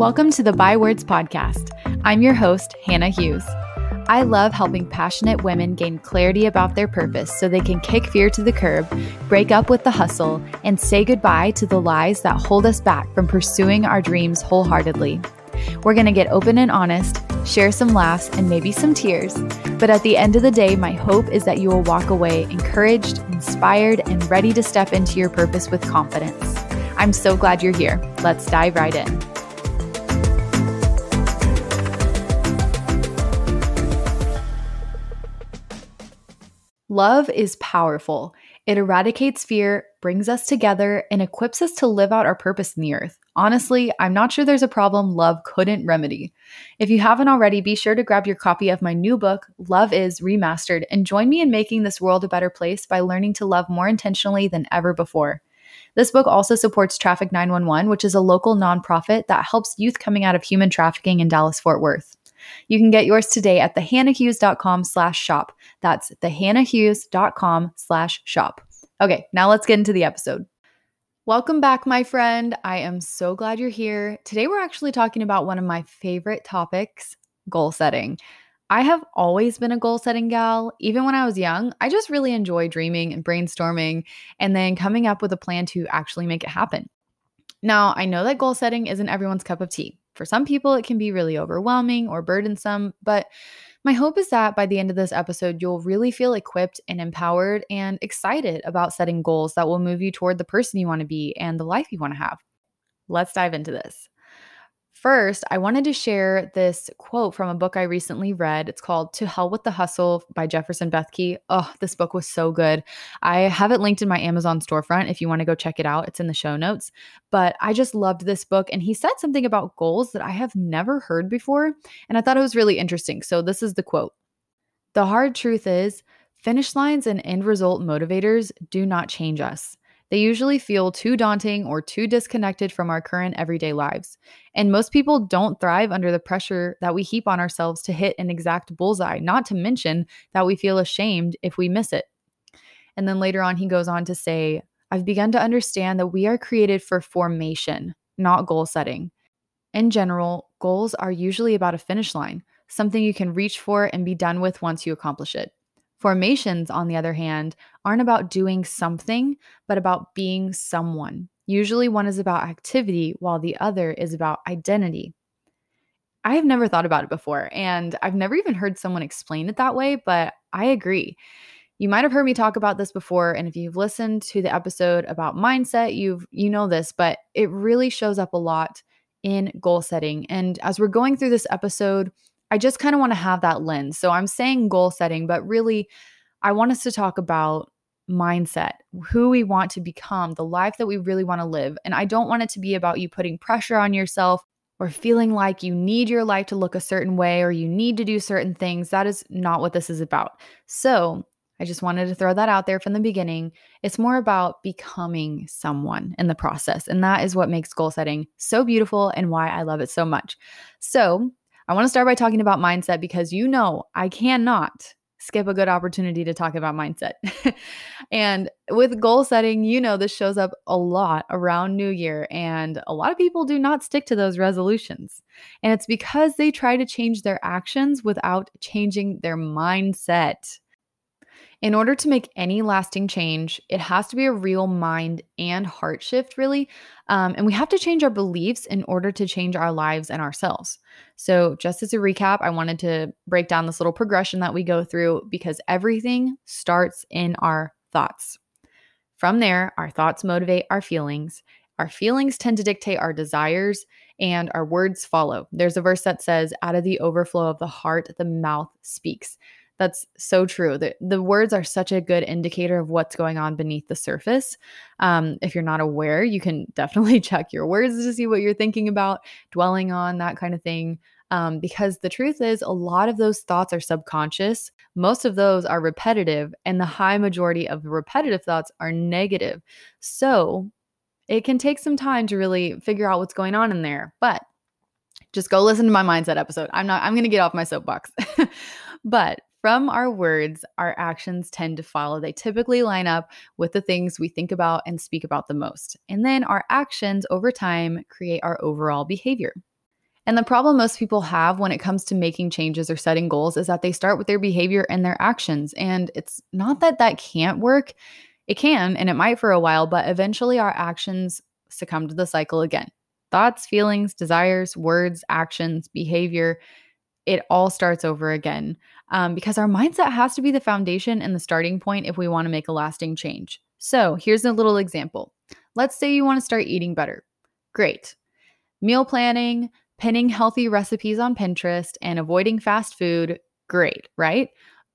Welcome to the By Words podcast. I'm your host, Hannah Hughes. I love helping passionate women gain clarity about their purpose so they can kick fear to the curb, break up with the hustle, and say goodbye to the lies that hold us back from pursuing our dreams wholeheartedly. We're going to get open and honest, share some laughs, and maybe some tears. But at the end of the day, my hope is that you will walk away encouraged, inspired, and ready to step into your purpose with confidence. I'm so glad you're here. Let's dive right in. Love is powerful. It eradicates fear, brings us together, and equips us to live out our purpose in the earth. Honestly, I'm not sure there's a problem love couldn't remedy. If you haven't already, be sure to grab your copy of my new book, Love Is Remastered, and join me in making this world a better place by learning to love more intentionally than ever before. This book also supports Traffick911, which is a local nonprofit that helps youth coming out of human trafficking in Dallas Fort Worth. You can get yours today at thehannahhughes.com slash shop. That's thehannahhughes.com slash shop. Okay, now let's get into the episode. Welcome back, my friend. I am so glad you're here. Today, we're actually talking about one of my favorite topics goal setting. I have always been a goal setting gal. Even when I was young, I just really enjoy dreaming and brainstorming and then coming up with a plan to actually make it happen. Now, I know that goal setting isn't everyone's cup of tea. For some people, it can be really overwhelming or burdensome, but my hope is that by the end of this episode, you'll really feel equipped and empowered and excited about setting goals that will move you toward the person you want to be and the life you want to have. Let's dive into this. First, I wanted to share this quote from a book I recently read. It's called To Hell with the Hustle by Jefferson Bethke. Oh, this book was so good. I have it linked in my Amazon storefront if you want to go check it out. It's in the show notes. But I just loved this book. And he said something about goals that I have never heard before. And I thought it was really interesting. So this is the quote The hard truth is, finish lines and end result motivators do not change us. They usually feel too daunting or too disconnected from our current everyday lives. And most people don't thrive under the pressure that we heap on ourselves to hit an exact bullseye, not to mention that we feel ashamed if we miss it. And then later on, he goes on to say, I've begun to understand that we are created for formation, not goal setting. In general, goals are usually about a finish line, something you can reach for and be done with once you accomplish it. Formations, on the other hand, aren't about doing something, but about being someone. Usually, one is about activity, while the other is about identity. I have never thought about it before, and I've never even heard someone explain it that way, but I agree. You might have heard me talk about this before, and if you've listened to the episode about mindset, you've you know this, but it really shows up a lot in goal setting. And as we're going through this episode, I just kind of want to have that lens. So I'm saying goal setting, but really, I want us to talk about mindset, who we want to become, the life that we really want to live. And I don't want it to be about you putting pressure on yourself or feeling like you need your life to look a certain way or you need to do certain things. That is not what this is about. So, I just wanted to throw that out there from the beginning. It's more about becoming someone in the process. And that is what makes goal setting so beautiful and why I love it so much. So, I want to start by talking about mindset because you know I cannot skip a good opportunity to talk about mindset. and with goal setting, you know, this shows up a lot around New Year, and a lot of people do not stick to those resolutions. And it's because they try to change their actions without changing their mindset. In order to make any lasting change, it has to be a real mind and heart shift, really. Um, and we have to change our beliefs in order to change our lives and ourselves. So, just as a recap, I wanted to break down this little progression that we go through because everything starts in our thoughts. From there, our thoughts motivate our feelings. Our feelings tend to dictate our desires, and our words follow. There's a verse that says, Out of the overflow of the heart, the mouth speaks. That's so true. The, the words are such a good indicator of what's going on beneath the surface. Um, if you're not aware, you can definitely check your words to see what you're thinking about, dwelling on, that kind of thing. Um, because the truth is, a lot of those thoughts are subconscious. Most of those are repetitive, and the high majority of repetitive thoughts are negative. So it can take some time to really figure out what's going on in there. But just go listen to my mindset episode. I'm not, I'm going to get off my soapbox. but from our words, our actions tend to follow. They typically line up with the things we think about and speak about the most. And then our actions over time create our overall behavior. And the problem most people have when it comes to making changes or setting goals is that they start with their behavior and their actions. And it's not that that can't work, it can, and it might for a while, but eventually our actions succumb to the cycle again. Thoughts, feelings, desires, words, actions, behavior, it all starts over again um, because our mindset has to be the foundation and the starting point if we want to make a lasting change. So here's a little example. Let's say you want to start eating better. Great. Meal planning, pinning healthy recipes on Pinterest, and avoiding fast food. Great, right?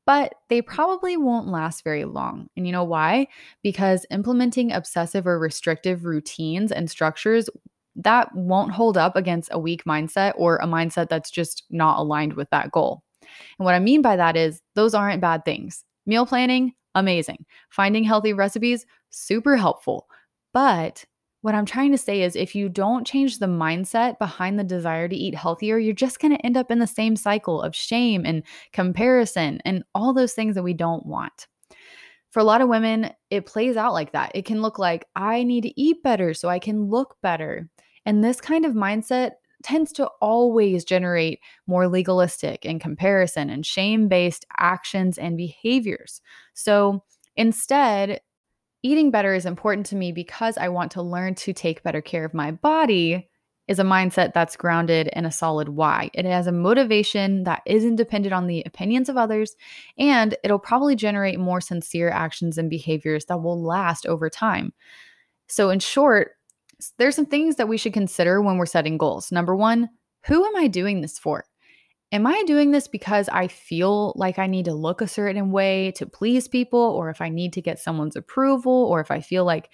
but they probably won't last very long. And you know why? Because implementing obsessive or restrictive routines and structures that won't hold up against a weak mindset or a mindset that's just not aligned with that goal. And what I mean by that is those aren't bad things. Meal planning, amazing. Finding healthy recipes, super helpful. But what I'm trying to say is if you don't change the mindset behind the desire to eat healthier, you're just going to end up in the same cycle of shame and comparison and all those things that we don't want. For a lot of women, it plays out like that. It can look like, I need to eat better so I can look better. And this kind of mindset tends to always generate more legalistic and comparison and shame based actions and behaviors. So instead, eating better is important to me because I want to learn to take better care of my body is a mindset that's grounded in a solid why. It has a motivation that isn't dependent on the opinions of others, and it'll probably generate more sincere actions and behaviors that will last over time. So, in short, there's some things that we should consider when we're setting goals. Number one, who am I doing this for? am I doing this because I feel like I need to look a certain way to please people, or if I need to get someone's approval, or if I feel like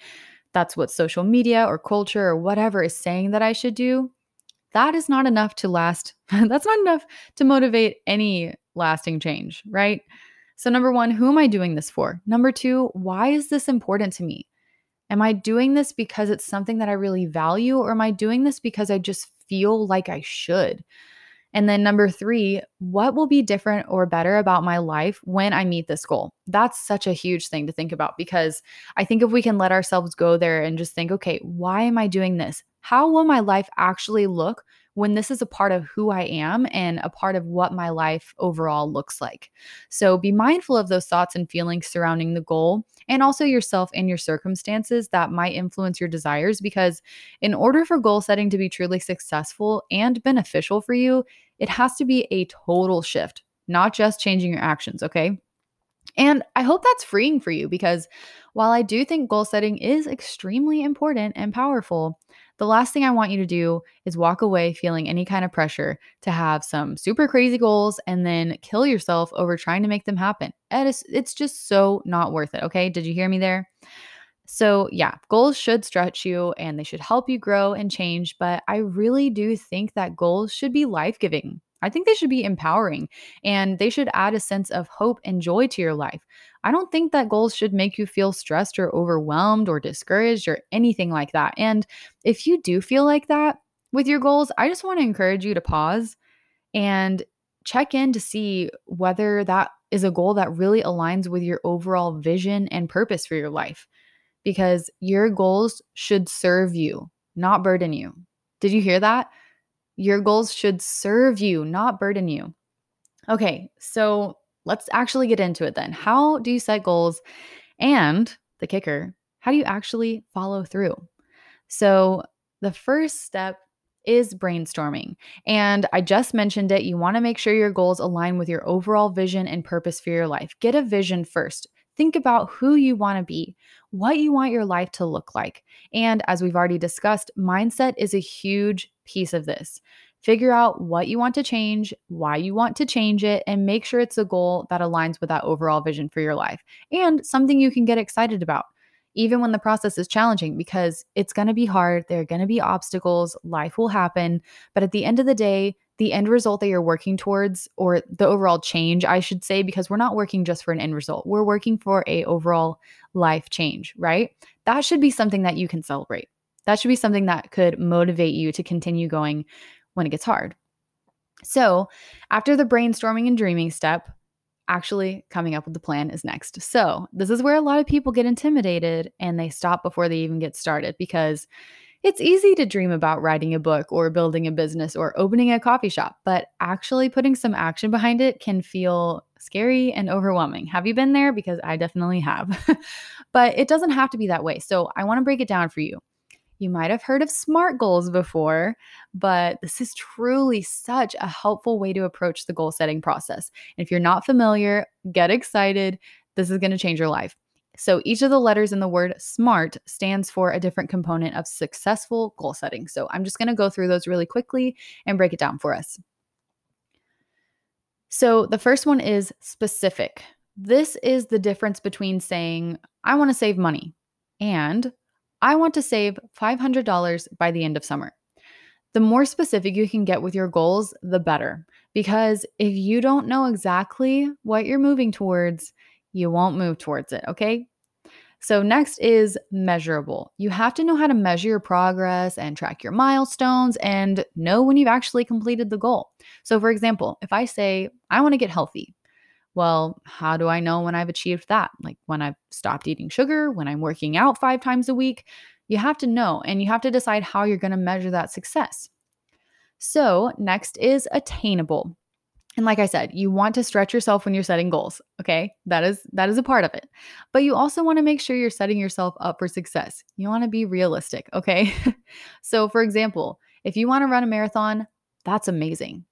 that's what social media or culture or whatever is saying that I should do? That is not enough to last. that's not enough to motivate any lasting change, right? So, number one, who am I doing this for? Number two, why is this important to me? Am I doing this because it's something that I really value, or am I doing this because I just feel like I should? And then number three, what will be different or better about my life when I meet this goal? That's such a huge thing to think about because I think if we can let ourselves go there and just think, okay, why am I doing this? How will my life actually look when this is a part of who I am and a part of what my life overall looks like. So be mindful of those thoughts and feelings surrounding the goal and also yourself and your circumstances that might influence your desires because in order for goal setting to be truly successful and beneficial for you, it has to be a total shift, not just changing your actions, okay? And I hope that's freeing for you because while I do think goal setting is extremely important and powerful, the last thing I want you to do is walk away feeling any kind of pressure to have some super crazy goals and then kill yourself over trying to make them happen. It's, it's just so not worth it. Okay. Did you hear me there? So, yeah, goals should stretch you and they should help you grow and change. But I really do think that goals should be life giving. I think they should be empowering and they should add a sense of hope and joy to your life. I don't think that goals should make you feel stressed or overwhelmed or discouraged or anything like that. And if you do feel like that with your goals, I just want to encourage you to pause and check in to see whether that is a goal that really aligns with your overall vision and purpose for your life. Because your goals should serve you, not burden you. Did you hear that? Your goals should serve you, not burden you. Okay, so let's actually get into it then. How do you set goals? And the kicker, how do you actually follow through? So, the first step is brainstorming. And I just mentioned it. You want to make sure your goals align with your overall vision and purpose for your life. Get a vision first. Think about who you want to be, what you want your life to look like. And as we've already discussed, mindset is a huge piece of this. Figure out what you want to change, why you want to change it, and make sure it's a goal that aligns with that overall vision for your life and something you can get excited about, even when the process is challenging, because it's going to be hard. There are going to be obstacles, life will happen. But at the end of the day, the end result that you're working towards or the overall change i should say because we're not working just for an end result we're working for a overall life change right that should be something that you can celebrate that should be something that could motivate you to continue going when it gets hard. So, after the brainstorming and dreaming step, actually coming up with the plan is next. So, this is where a lot of people get intimidated and they stop before they even get started because It's easy to dream about writing a book or building a business or opening a coffee shop, but actually putting some action behind it can feel scary and overwhelming. Have you been there? Because I definitely have. but it doesn't have to be that way. So I want to break it down for you. You might have heard of SMART goals before, but this is truly such a helpful way to approach the goal setting process. And if you're not familiar, get excited. This is going to change your life. So each of the letters in the word SMART stands for a different component of successful goal setting. So I'm just going to go through those really quickly and break it down for us. So the first one is specific. This is the difference between saying, I want to save money and I want to save $500 by the end of summer. The more specific you can get with your goals, the better. Because if you don't know exactly what you're moving towards, you won't move towards it, okay? So, next is measurable. You have to know how to measure your progress and track your milestones and know when you've actually completed the goal. So, for example, if I say, I want to get healthy, well, how do I know when I've achieved that? Like when I've stopped eating sugar, when I'm working out five times a week? You have to know and you have to decide how you're going to measure that success. So, next is attainable. And like I said, you want to stretch yourself when you're setting goals, okay? That is that is a part of it. But you also want to make sure you're setting yourself up for success. You want to be realistic, okay? so for example, if you want to run a marathon, that's amazing.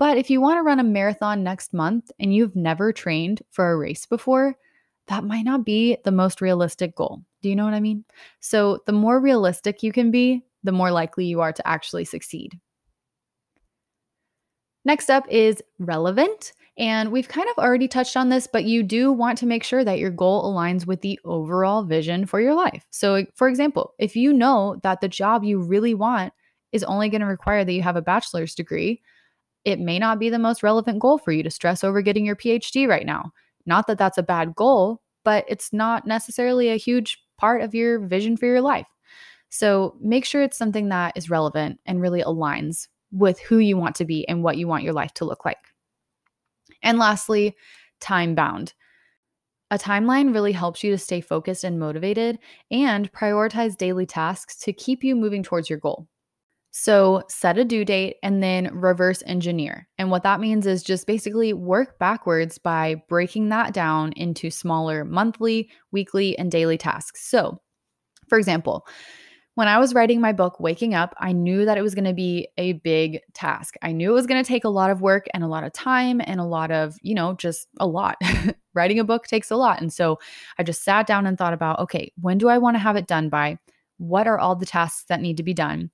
But if you want to run a marathon next month and you've never trained for a race before, that might not be the most realistic goal. Do you know what I mean? So, the more realistic you can be, the more likely you are to actually succeed. Next up is relevant. And we've kind of already touched on this, but you do want to make sure that your goal aligns with the overall vision for your life. So, for example, if you know that the job you really want is only going to require that you have a bachelor's degree, it may not be the most relevant goal for you to stress over getting your PhD right now. Not that that's a bad goal, but it's not necessarily a huge part of your vision for your life. So make sure it's something that is relevant and really aligns with who you want to be and what you want your life to look like. And lastly, time bound. A timeline really helps you to stay focused and motivated and prioritize daily tasks to keep you moving towards your goal. So set a due date and then reverse engineer. And what that means is just basically work backwards by breaking that down into smaller monthly, weekly, and daily tasks. So, for example, when I was writing my book, Waking Up, I knew that it was going to be a big task. I knew it was going to take a lot of work and a lot of time and a lot of, you know, just a lot. writing a book takes a lot. And so I just sat down and thought about, okay, when do I want to have it done by? What are all the tasks that need to be done?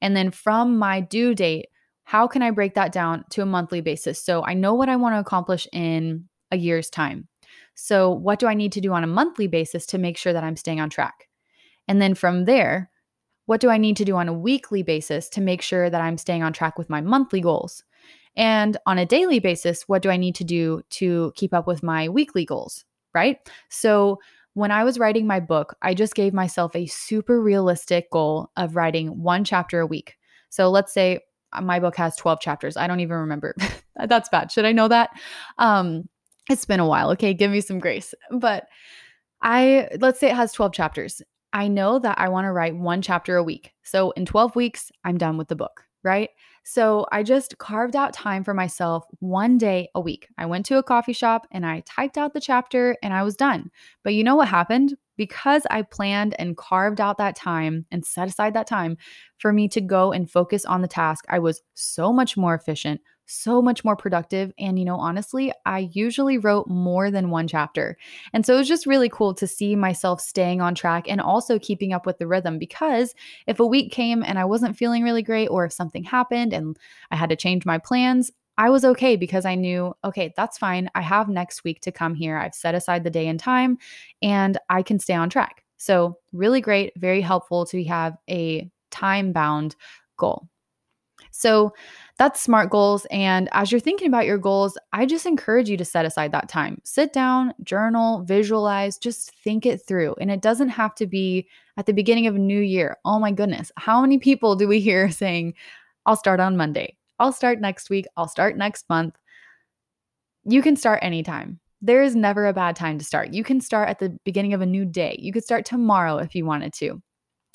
And then from my due date, how can I break that down to a monthly basis? So I know what I want to accomplish in a year's time. So, what do I need to do on a monthly basis to make sure that I'm staying on track? And then from there, what do I need to do on a weekly basis to make sure that I'm staying on track with my monthly goals? And on a daily basis, what do I need to do to keep up with my weekly goals? Right. So, when I was writing my book, I just gave myself a super realistic goal of writing one chapter a week. So let's say uh, my book has 12 chapters. I don't even remember. That's bad. Should I know that? Um, it's been a while. Okay, give me some grace. But I let's say it has 12 chapters. I know that I want to write one chapter a week. So in 12 weeks, I'm done with the book, right? So I just carved out time for myself one day a week. I went to a coffee shop and I typed out the chapter and I was done. But you know what happened? Because I planned and carved out that time and set aside that time for me to go and focus on the task, I was so much more efficient, so much more productive. And, you know, honestly, I usually wrote more than one chapter. And so it was just really cool to see myself staying on track and also keeping up with the rhythm because if a week came and I wasn't feeling really great, or if something happened and I had to change my plans, I was okay because I knew, okay, that's fine. I have next week to come here. I've set aside the day and time and I can stay on track. So, really great, very helpful to have a time bound goal. So, that's SMART goals. And as you're thinking about your goals, I just encourage you to set aside that time. Sit down, journal, visualize, just think it through. And it doesn't have to be at the beginning of a new year. Oh my goodness. How many people do we hear saying, I'll start on Monday? I'll start next week. I'll start next month. You can start anytime. There is never a bad time to start. You can start at the beginning of a new day. You could start tomorrow if you wanted to.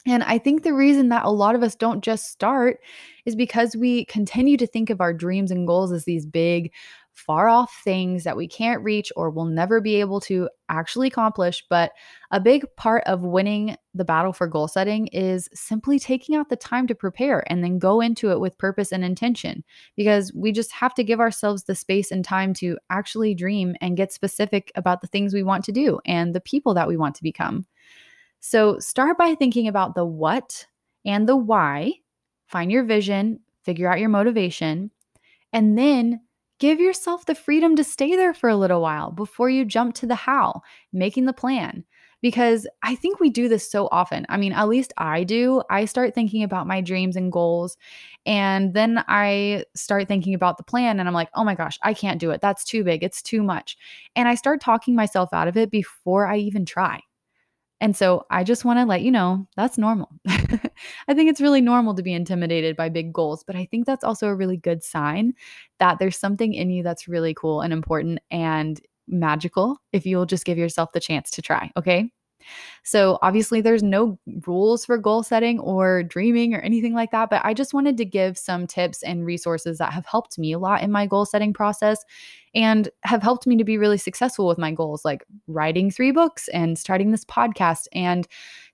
And I think the reason that a lot of us don't just start is because we continue to think of our dreams and goals as these big, far off things that we can't reach or will never be able to actually accomplish. But a big part of winning the battle for goal setting is simply taking out the time to prepare and then go into it with purpose and intention because we just have to give ourselves the space and time to actually dream and get specific about the things we want to do and the people that we want to become. So start by thinking about the what and the why, find your vision, figure out your motivation, and then give yourself the freedom to stay there for a little while before you jump to the how, making the plan. Because I think we do this so often. I mean, at least I do. I start thinking about my dreams and goals, and then I start thinking about the plan, and I'm like, oh my gosh, I can't do it. That's too big. It's too much. And I start talking myself out of it before I even try. And so I just want to let you know that's normal. I think it's really normal to be intimidated by big goals, but I think that's also a really good sign that there's something in you that's really cool and important and magical if you'll just give yourself the chance to try. Okay. So, obviously, there's no rules for goal setting or dreaming or anything like that, but I just wanted to give some tips and resources that have helped me a lot in my goal setting process and have helped me to be really successful with my goals, like writing three books and starting this podcast and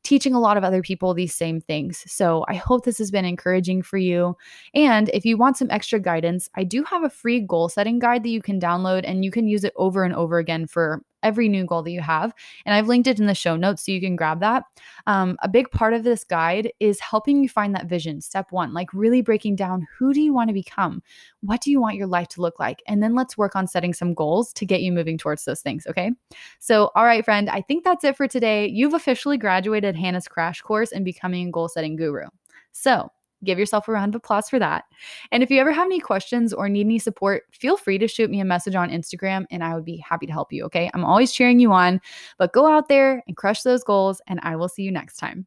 teaching a lot of other people these same things. So I hope this has been encouraging for you. And if you want some extra guidance, I do have a free goal setting guide that you can download and you can use it over and over again for every new goal that you have. And I've linked it in the show notes so you can grab that. Um, a big part of this guide is helping you find that vision. Step one, like really breaking down who do you want to become? What do you want your life to look like? And then let's work on setting some goals to get you moving towards those things. Okay. So, all right, friend, I think that's it for today. You've officially graduated Hannah's crash course in becoming a goal setting guru. So, give yourself a round of applause for that. And if you ever have any questions or need any support, feel free to shoot me a message on Instagram and I would be happy to help you. Okay. I'm always cheering you on, but go out there and crush those goals, and I will see you next time.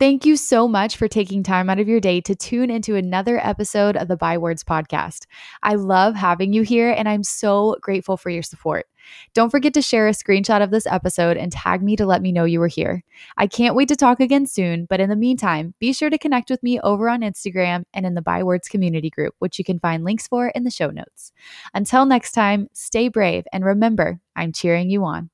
Thank you so much for taking time out of your day to tune into another episode of the Bywords podcast. I love having you here and I'm so grateful for your support. Don't forget to share a screenshot of this episode and tag me to let me know you were here. I can't wait to talk again soon, but in the meantime, be sure to connect with me over on Instagram and in the Bywords community group, which you can find links for in the show notes. Until next time, stay brave and remember, I'm cheering you on.